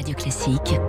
Radio Classique.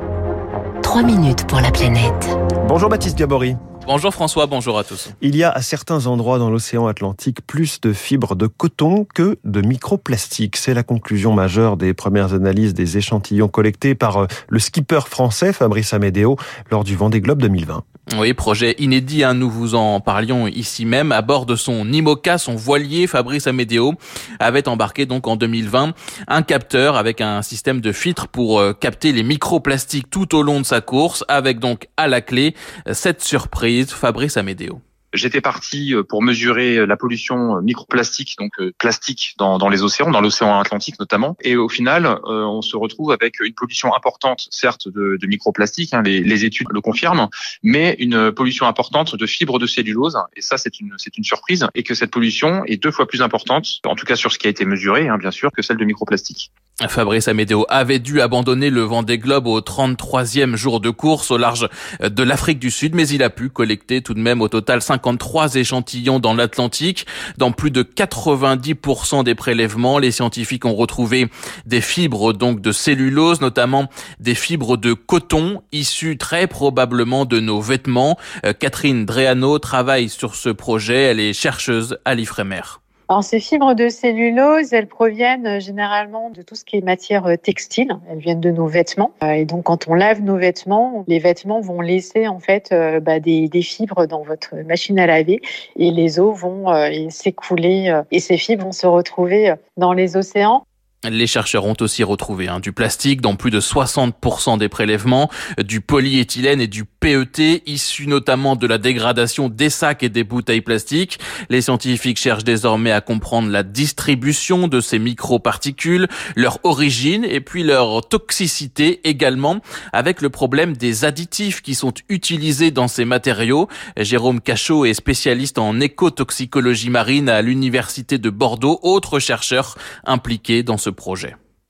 3 minutes pour la planète. Bonjour Baptiste Gabory. Bonjour François, bonjour à tous. Il y a à certains endroits dans l'océan Atlantique plus de fibres de coton que de microplastiques. C'est la conclusion majeure des premières analyses des échantillons collectés par euh, le skipper français Fabrice Amédéo lors du Vendée Globe 2020. Oui, projet inédit, hein, nous vous en parlions ici même. À bord de son IMOCA, son voilier, Fabrice Amédéo avait embarqué donc en 2020 un capteur avec un système de filtre pour euh, capter les microplastiques tout au long de sa course, avec donc à la clé cette surprise, Fabrice Amédéo. J'étais parti euh, pour mesurer euh, la pollution euh, microplastique, donc plastique dans, les océans, dans l'océan Atlantique notamment. Et au final, on se retrouve avec une pollution importante, certes de, microplastique, hein, les, études le confirment, mais une pollution importante de fibres de cellulose. Et ça, c'est une, c'est une surprise. Et que cette pollution est deux fois plus importante, en tout cas sur ce qui a été mesuré, hein, bien sûr, que celle de microplastique. Fabrice Amédéo avait dû abandonner le Vendée Globe au 33e jour de course au large de l'Afrique du Sud, mais il a pu collecter tout de même au total 53 échantillons dans l'Atlantique. Dans plus de 90% des prélèvements, les scientifiques ont retrouvé des fibres donc de cellulose, notamment des fibres de coton issues très probablement de nos vêtements. Euh, Catherine Dreano travaille sur ce projet. Elle est chercheuse à l'IFREMER. Alors, ces fibres de cellulose, elles proviennent euh, généralement de tout ce qui est matière euh, textile. Elles viennent de nos vêtements. Euh, et donc, quand on lave nos vêtements, les vêtements vont laisser en fait bah, des, des, fibres dans votre machine à laver et les eaux vont s'écouler et ces fibres vont se retrouver dans les océans. Les chercheurs ont aussi retrouvé hein, du plastique dans plus de 60% des prélèvements, du polyéthylène et du PET, issus notamment de la dégradation des sacs et des bouteilles plastiques. Les scientifiques cherchent désormais à comprendre la distribution de ces microparticules, leur origine et puis leur toxicité également, avec le problème des additifs qui sont utilisés dans ces matériaux. Jérôme Cachot est spécialiste en écotoxicologie marine à l'université de Bordeaux, autre chercheur impliqué dans ce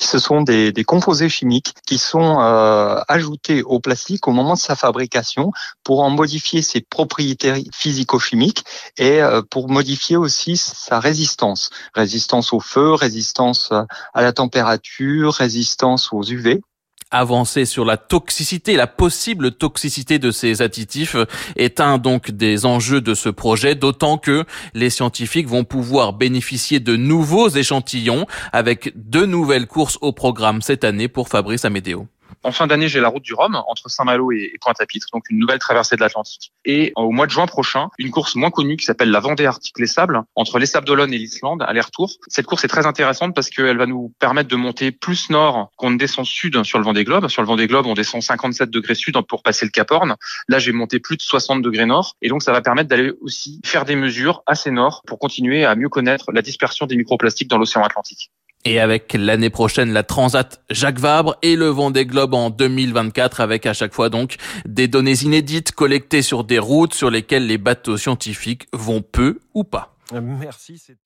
ce sont des, composés chimiques qui sont euh, ajoutés au plastique au moment de sa fabrication pour en modifier ses propriétés physico-chimiques et euh, pour modifier aussi sa résistance. Résistance au feu, résistance à la température, résistance aux UV avancer sur la toxicité, la possible toxicité de ces additifs est un donc des enjeux de ce projet, d'autant que les scientifiques vont pouvoir bénéficier de nouveaux échantillons avec deux nouvelles courses au programme cette année pour Fabrice Amédéo. En fin d'année, j'ai la route du Rhum entre Saint-Malo et Pointe-à-Pitre, donc une nouvelle traversée de l'Atlantique. Et au mois de juin prochain, une course moins connue qui s'appelle la Vendée Arctique Les Sables entre les Sables d'Olonne et l'Islande, aller-retour. Cette course est très intéressante parce qu'elle va nous permettre de monter plus nord qu'on ne descend sud sur le Vendée Globe. Sur le Vendée Globe, on descend 57 degrés sud pour passer le Cap Horn. Là, j'ai monté plus de 60 degrés nord. Et donc, ça va permettre d'aller aussi faire des mesures assez nord pour continuer à mieux connaître la dispersion des microplastiques dans l'océan Atlantique. Et avec l'année prochaine la Transat Jacques Vabre et le Vendée Globe en 2024 avec à chaque fois donc des données inédites collectées sur des routes sur lesquelles les bateaux scientifiques vont peu ou pas. Merci, c'était